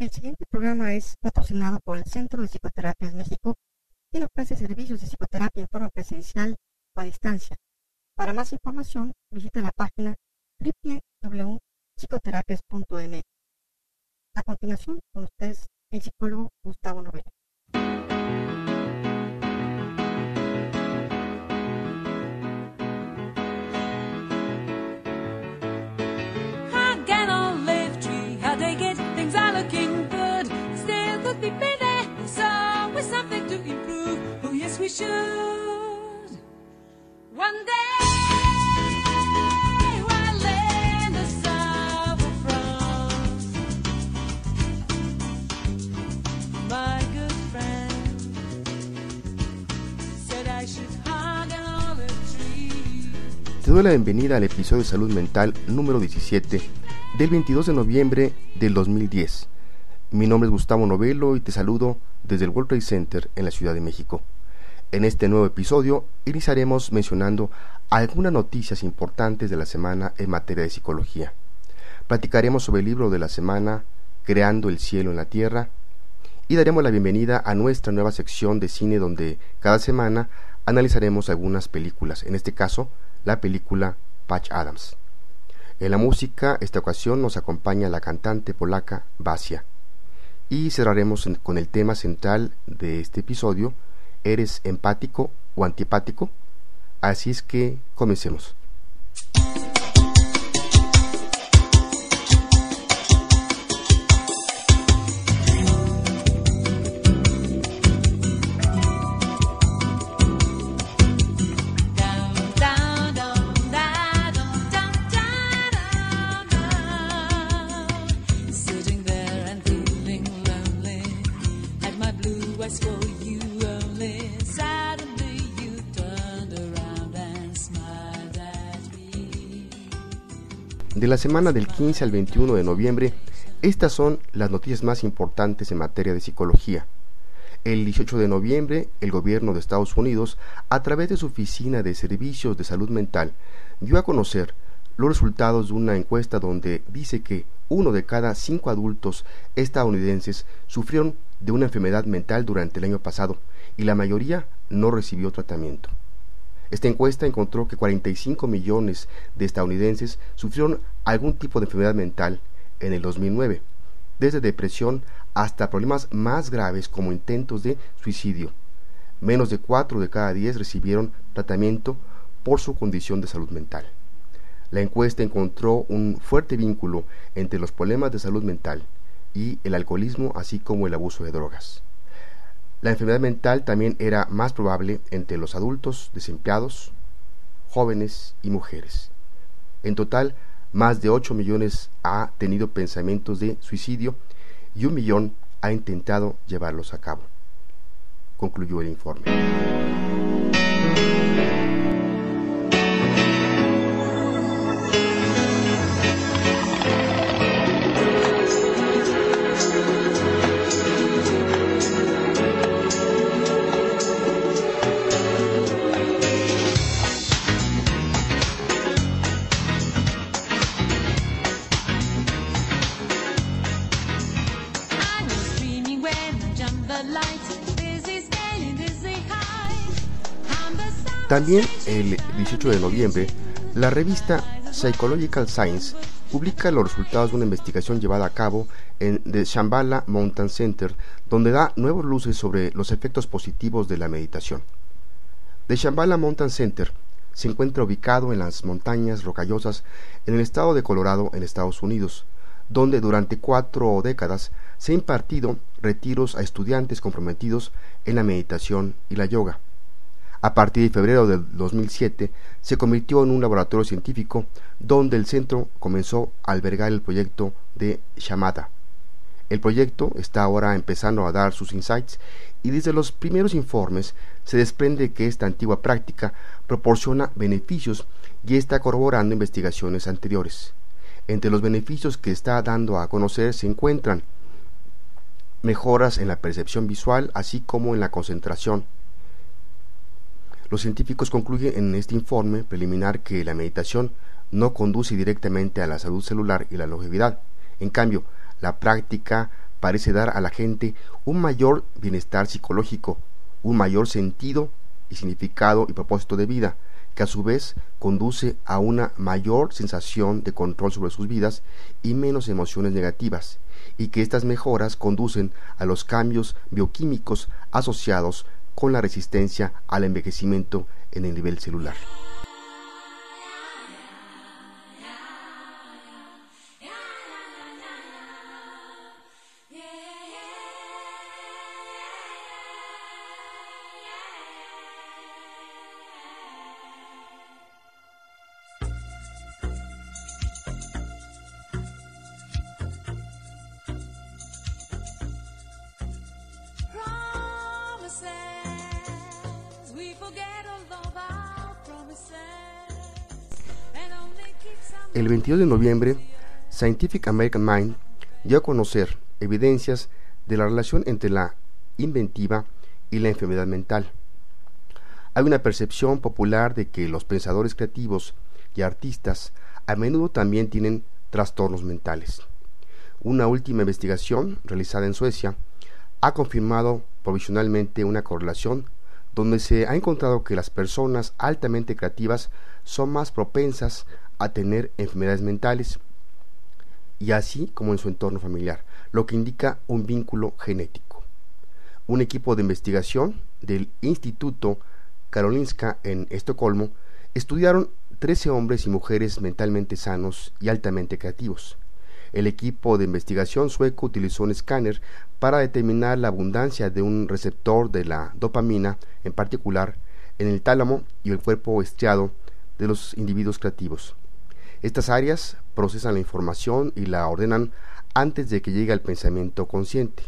El siguiente programa es patrocinado por el Centro de Psicoterapias México y ofrece servicios de psicoterapia en forma presencial o a distancia. Para más información, visita la página www.psicoterapias.mx. A continuación, con ustedes, el psicólogo Gustavo Novela. Te doy la bienvenida al episodio de Salud Mental número 17 del 22 de noviembre del 2010. Mi nombre es Gustavo Novelo y te saludo desde el World Trade Center en la Ciudad de México. En este nuevo episodio iniciaremos mencionando algunas noticias importantes de la semana en materia de psicología. Platicaremos sobre el libro de la semana Creando el cielo en la tierra y daremos la bienvenida a nuestra nueva sección de cine donde cada semana analizaremos algunas películas, en este caso la película Patch Adams. En la música, esta ocasión nos acompaña la cantante polaca Basia. Y cerraremos con el tema central de este episodio, ¿Eres empático o antipático? Así es que comencemos. La semana del 15 al 21 de noviembre, estas son las noticias más importantes en materia de psicología. El 18 de noviembre, el gobierno de Estados Unidos, a través de su Oficina de Servicios de Salud Mental, dio a conocer los resultados de una encuesta donde dice que uno de cada cinco adultos estadounidenses sufrieron de una enfermedad mental durante el año pasado y la mayoría no recibió tratamiento. Esta encuesta encontró que 45 millones de estadounidenses sufrieron algún tipo de enfermedad mental en el 2009, desde depresión hasta problemas más graves como intentos de suicidio. Menos de 4 de cada 10 recibieron tratamiento por su condición de salud mental. La encuesta encontró un fuerte vínculo entre los problemas de salud mental y el alcoholismo, así como el abuso de drogas. La enfermedad mental también era más probable entre los adultos desempleados, jóvenes y mujeres. En total, más de 8 millones ha tenido pensamientos de suicidio y un millón ha intentado llevarlos a cabo. Concluyó el informe. También el 18 de noviembre, la revista Psychological Science publica los resultados de una investigación llevada a cabo en The Shambhala Mountain Center, donde da nuevas luces sobre los efectos positivos de la meditación. The Shambhala Mountain Center se encuentra ubicado en las montañas rocallosas en el estado de Colorado, en Estados Unidos, donde durante cuatro décadas se han impartido retiros a estudiantes comprometidos en la meditación y la yoga. A partir de febrero del 2007 se convirtió en un laboratorio científico donde el centro comenzó a albergar el proyecto de Shamada. El proyecto está ahora empezando a dar sus insights y desde los primeros informes se desprende que esta antigua práctica proporciona beneficios y está corroborando investigaciones anteriores. Entre los beneficios que está dando a conocer se encuentran mejoras en la percepción visual así como en la concentración, los científicos concluyen en este informe preliminar que la meditación no conduce directamente a la salud celular y la longevidad. En cambio, la práctica parece dar a la gente un mayor bienestar psicológico, un mayor sentido y significado y propósito de vida, que a su vez conduce a una mayor sensación de control sobre sus vidas y menos emociones negativas, y que estas mejoras conducen a los cambios bioquímicos asociados con la resistencia al envejecimiento en el nivel celular. El 22 de noviembre, Scientific American Mind dio a conocer evidencias de la relación entre la inventiva y la enfermedad mental. Hay una percepción popular de que los pensadores creativos y artistas a menudo también tienen trastornos mentales. Una última investigación realizada en Suecia ha confirmado provisionalmente una correlación donde se ha encontrado que las personas altamente creativas son más propensas a tener enfermedades mentales y así como en su entorno familiar, lo que indica un vínculo genético. Un equipo de investigación del Instituto Karolinska en Estocolmo estudiaron 13 hombres y mujeres mentalmente sanos y altamente creativos. El equipo de investigación sueco utilizó un escáner para determinar la abundancia de un receptor de la dopamina, en particular en el tálamo y el cuerpo estriado de los individuos creativos. Estas áreas procesan la información y la ordenan antes de que llegue al pensamiento consciente.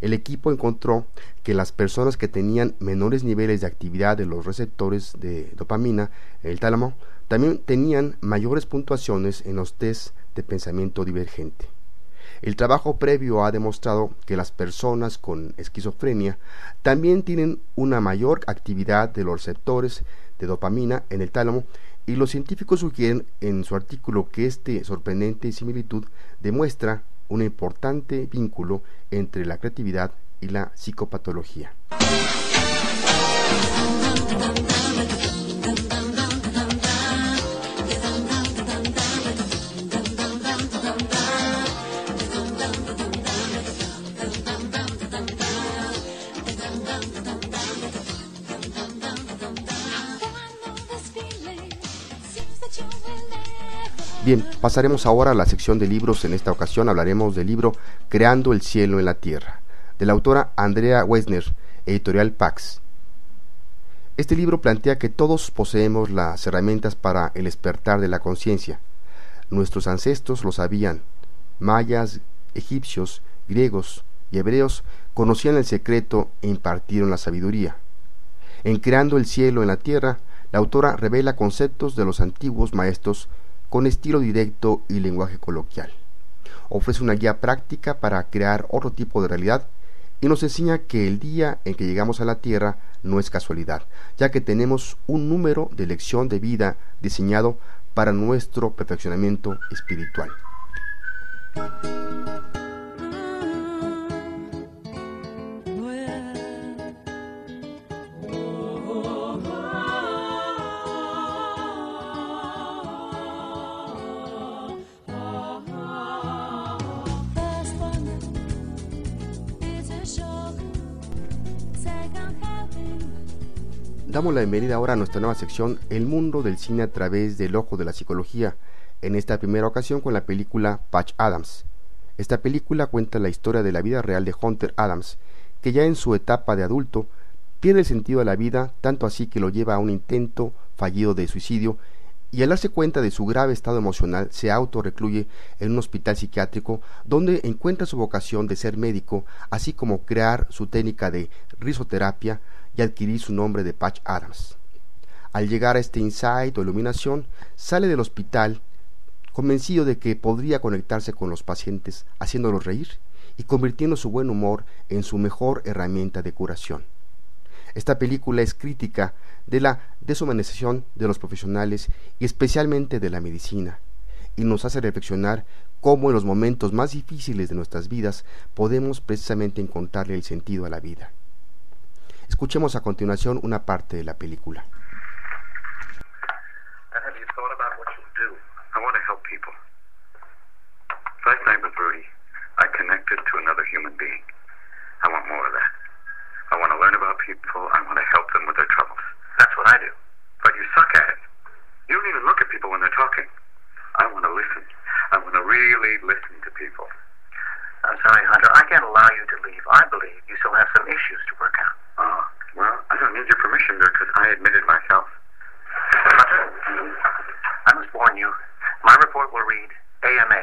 El equipo encontró que las personas que tenían menores niveles de actividad de los receptores de dopamina en el tálamo también tenían mayores puntuaciones en los test de pensamiento divergente. El trabajo previo ha demostrado que las personas con esquizofrenia también tienen una mayor actividad de los receptores de dopamina en el tálamo y los científicos sugieren en su artículo que este sorprendente similitud demuestra un importante vínculo entre la creatividad y la psicopatología. Bien, pasaremos ahora a la sección de libros. En esta ocasión hablaremos del libro Creando el cielo en la tierra, de la autora Andrea Weisner, editorial Pax. Este libro plantea que todos poseemos las herramientas para el despertar de la conciencia. Nuestros ancestros lo sabían. Mayas, egipcios, griegos y hebreos conocían el secreto e impartieron la sabiduría. En Creando el cielo en la tierra, la autora revela conceptos de los antiguos maestros con estilo directo y lenguaje coloquial. Ofrece una guía práctica para crear otro tipo de realidad y nos enseña que el día en que llegamos a la Tierra no es casualidad, ya que tenemos un número de lección de vida diseñado para nuestro perfeccionamiento espiritual. Damos la bienvenida ahora a nuestra nueva sección El mundo del cine a través del ojo de la psicología, en esta primera ocasión con la película Patch Adams. Esta película cuenta la historia de la vida real de Hunter Adams, que ya en su etapa de adulto pierde el sentido de la vida, tanto así que lo lleva a un intento fallido de suicidio y al darse cuenta de su grave estado emocional se autorrecluye en un hospital psiquiátrico donde encuentra su vocación de ser médico, así como crear su técnica de risoterapia y adquirir su nombre de Patch Adams. Al llegar a este insight o iluminación, sale del hospital convencido de que podría conectarse con los pacientes haciéndolos reír y convirtiendo su buen humor en su mejor herramienta de curación. Esta película es crítica de la deshumanización de los profesionales y especialmente de la medicina, y nos hace reflexionar cómo en los momentos más difíciles de nuestras vidas podemos precisamente encontrarle el sentido a la vida. Escuchemos a continuación una parte de la película. Rudy. I connected to another human being. I want more of that. I want to learn about people. I want to help them with their troubles. That's what I do. But you suck at it. You don't even look at people when they're talking. I want to listen. I want to really listen to people. I'm sorry, Hunter. I can't allow you to leave. I believe you still have some issues to work out. Oh, well, I don't need your permission because I admitted myself. Hunter, I must warn you. My report will read AMA,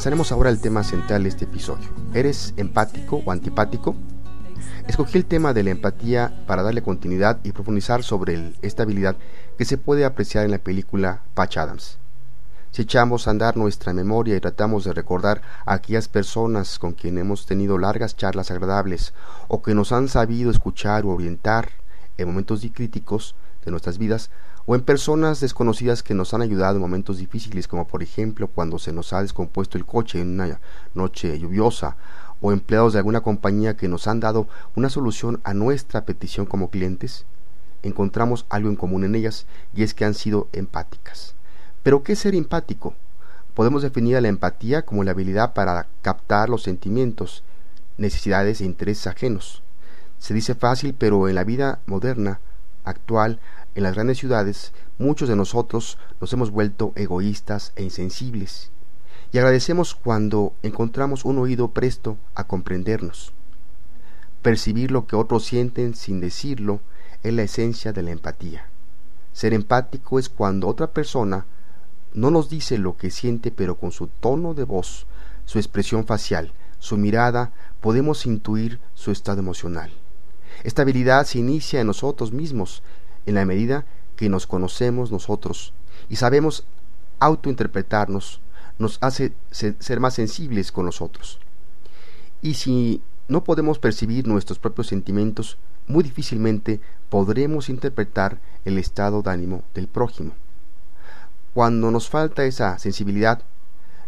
Pasaremos ahora al tema central de este episodio. ¿Eres empático o antipático? Escogí el tema de la empatía para darle continuidad y profundizar sobre esta habilidad que se puede apreciar en la película Patch Adams. Si echamos a andar nuestra memoria y tratamos de recordar a aquellas personas con quien hemos tenido largas charlas agradables o que nos han sabido escuchar o orientar en momentos críticos de nuestras vidas o en personas desconocidas que nos han ayudado en momentos difíciles como por ejemplo cuando se nos ha descompuesto el coche en una noche lluviosa o empleados de alguna compañía que nos han dado una solución a nuestra petición como clientes, encontramos algo en común en ellas y es que han sido empáticas. Pero ¿qué es ser empático? Podemos definir a la empatía como la habilidad para captar los sentimientos, necesidades e intereses ajenos. Se dice fácil, pero en la vida moderna, actual, en las grandes ciudades, muchos de nosotros nos hemos vuelto egoístas e insensibles. Y agradecemos cuando encontramos un oído presto a comprendernos. Percibir lo que otros sienten sin decirlo es la esencia de la empatía. Ser empático es cuando otra persona no nos dice lo que siente, pero con su tono de voz, su expresión facial, su mirada, podemos intuir su estado emocional. Esta habilidad se inicia en nosotros mismos, en la medida que nos conocemos nosotros y sabemos autointerpretarnos, nos hace se- ser más sensibles con nosotros. Y si no podemos percibir nuestros propios sentimientos, muy difícilmente podremos interpretar el estado de ánimo del prójimo. Cuando nos falta esa sensibilidad,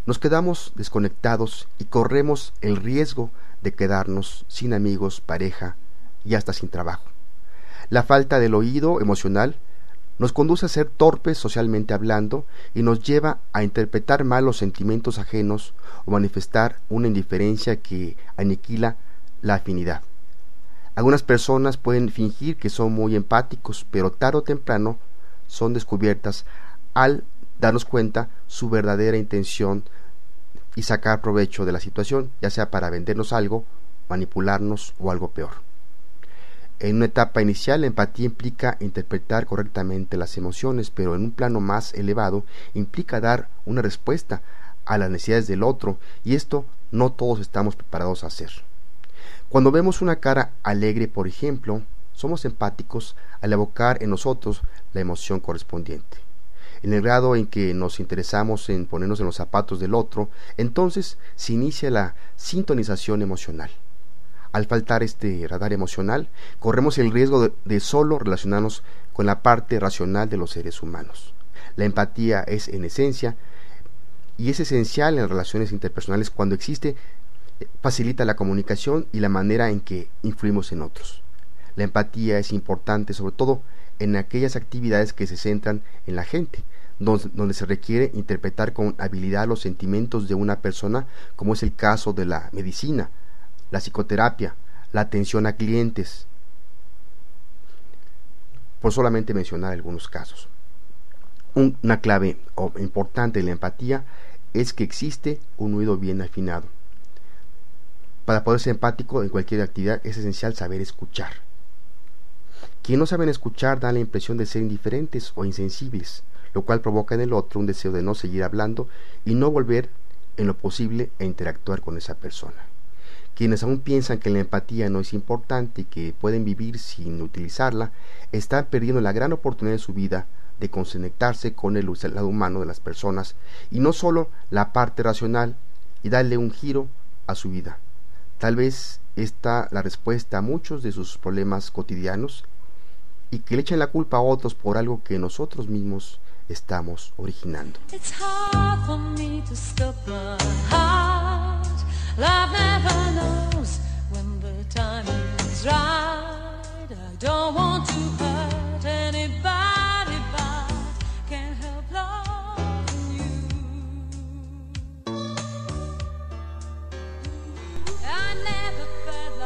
nos quedamos desconectados y corremos el riesgo de quedarnos sin amigos, pareja y hasta sin trabajo. La falta del oído emocional nos conduce a ser torpes socialmente hablando y nos lleva a interpretar mal los sentimientos ajenos o manifestar una indiferencia que aniquila la afinidad. Algunas personas pueden fingir que son muy empáticos, pero tarde o temprano son descubiertas al darnos cuenta su verdadera intención y sacar provecho de la situación, ya sea para vendernos algo, manipularnos o algo peor. En una etapa inicial, la empatía implica interpretar correctamente las emociones, pero en un plano más elevado implica dar una respuesta a las necesidades del otro, y esto no todos estamos preparados a hacer. Cuando vemos una cara alegre, por ejemplo, somos empáticos al evocar en nosotros la emoción correspondiente. En el grado en que nos interesamos en ponernos en los zapatos del otro, entonces se inicia la sintonización emocional. Al faltar este radar emocional, corremos el riesgo de, solo relacionarnos con la parte racional de los seres humanos. La empatía es en esencia y es esencial en relaciones interpersonales cuando existe facilita la comunicación y la manera en que influimos en otros. La empatía es importante sobre todo en aquellas actividades que se centran en la gente, donde, se requiere interpretar con habilidad los sentimientos de una persona, como es el caso de la medicina, la psicoterapia, la atención a clientes, por solamente mencionar algunos casos. Un, una clave importante de la empatía es que existe un oído bien afinado. Para poder ser empático en cualquier actividad es esencial saber escuchar. Quienes no saben escuchar dan la impresión de ser indiferentes o insensibles, lo cual provoca en el otro un deseo de no seguir hablando y no volver en lo posible a interactuar con esa persona. Quienes aún piensan que la empatía no es importante y que pueden vivir sin utilizarla, están perdiendo la gran oportunidad de su vida de conectarse con el lado humano de las personas y no solo la parte racional y darle un giro a su vida. Tal vez esta la respuesta a muchos de sus problemas cotidianos y que le echen la culpa a otros por algo que nosotros mismos estamos originando. Love never knows when the time is right. I don't want to hurt anybody, but help you.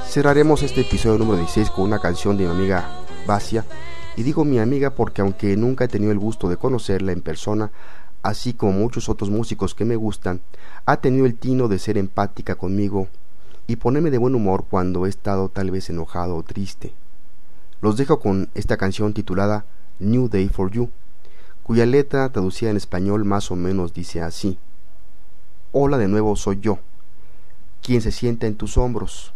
Cerraremos este episodio número 16 con una canción de mi amiga Basia. Y digo mi amiga porque aunque nunca he tenido el gusto de conocerla en persona, así como muchos otros músicos que me gustan, ha tenido el tino de ser empática conmigo y ponerme de buen humor cuando he estado tal vez enojado o triste. Los dejo con esta canción titulada New Day for You, cuya letra traducida en español más o menos dice así. Hola de nuevo soy yo, quien se sienta en tus hombros,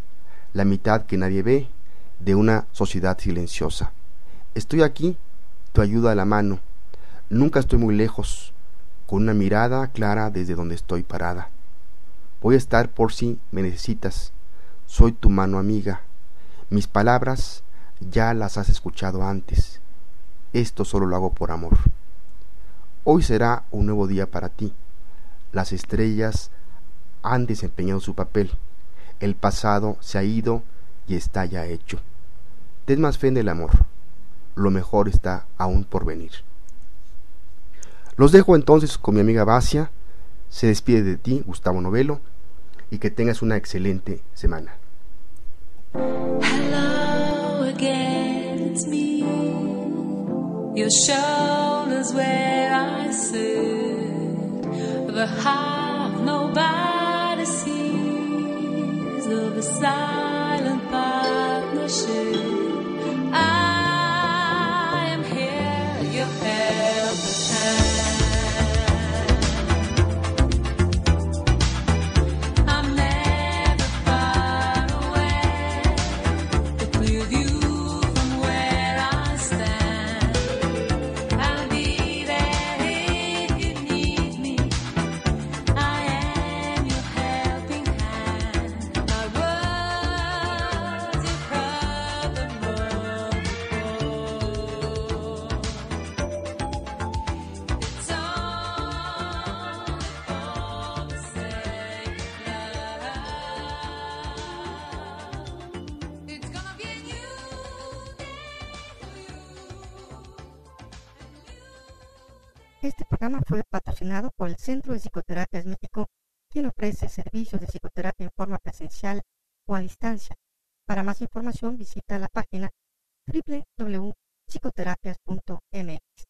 la mitad que nadie ve de una sociedad silenciosa. Estoy aquí, tu ayuda a la mano. Nunca estoy muy lejos, con una mirada clara desde donde estoy parada. Voy a estar por si me necesitas. Soy tu mano amiga. Mis palabras ya las has escuchado antes. Esto solo lo hago por amor. Hoy será un nuevo día para ti. Las estrellas han desempeñado su papel. El pasado se ha ido y está ya hecho. Ten más fe en el amor. Lo mejor está aún por venir. Los dejo entonces con mi amiga Basia. Se despide de ti, Gustavo Novelo, y que tengas una excelente semana. Hello again, it's me. Your shoulders where I sit. The nobody sees silent Este programa fue patrocinado por el Centro de Psicoterapias México, quien ofrece servicios de psicoterapia en forma presencial o a distancia. Para más información visita la página www.psicoterapias.mx.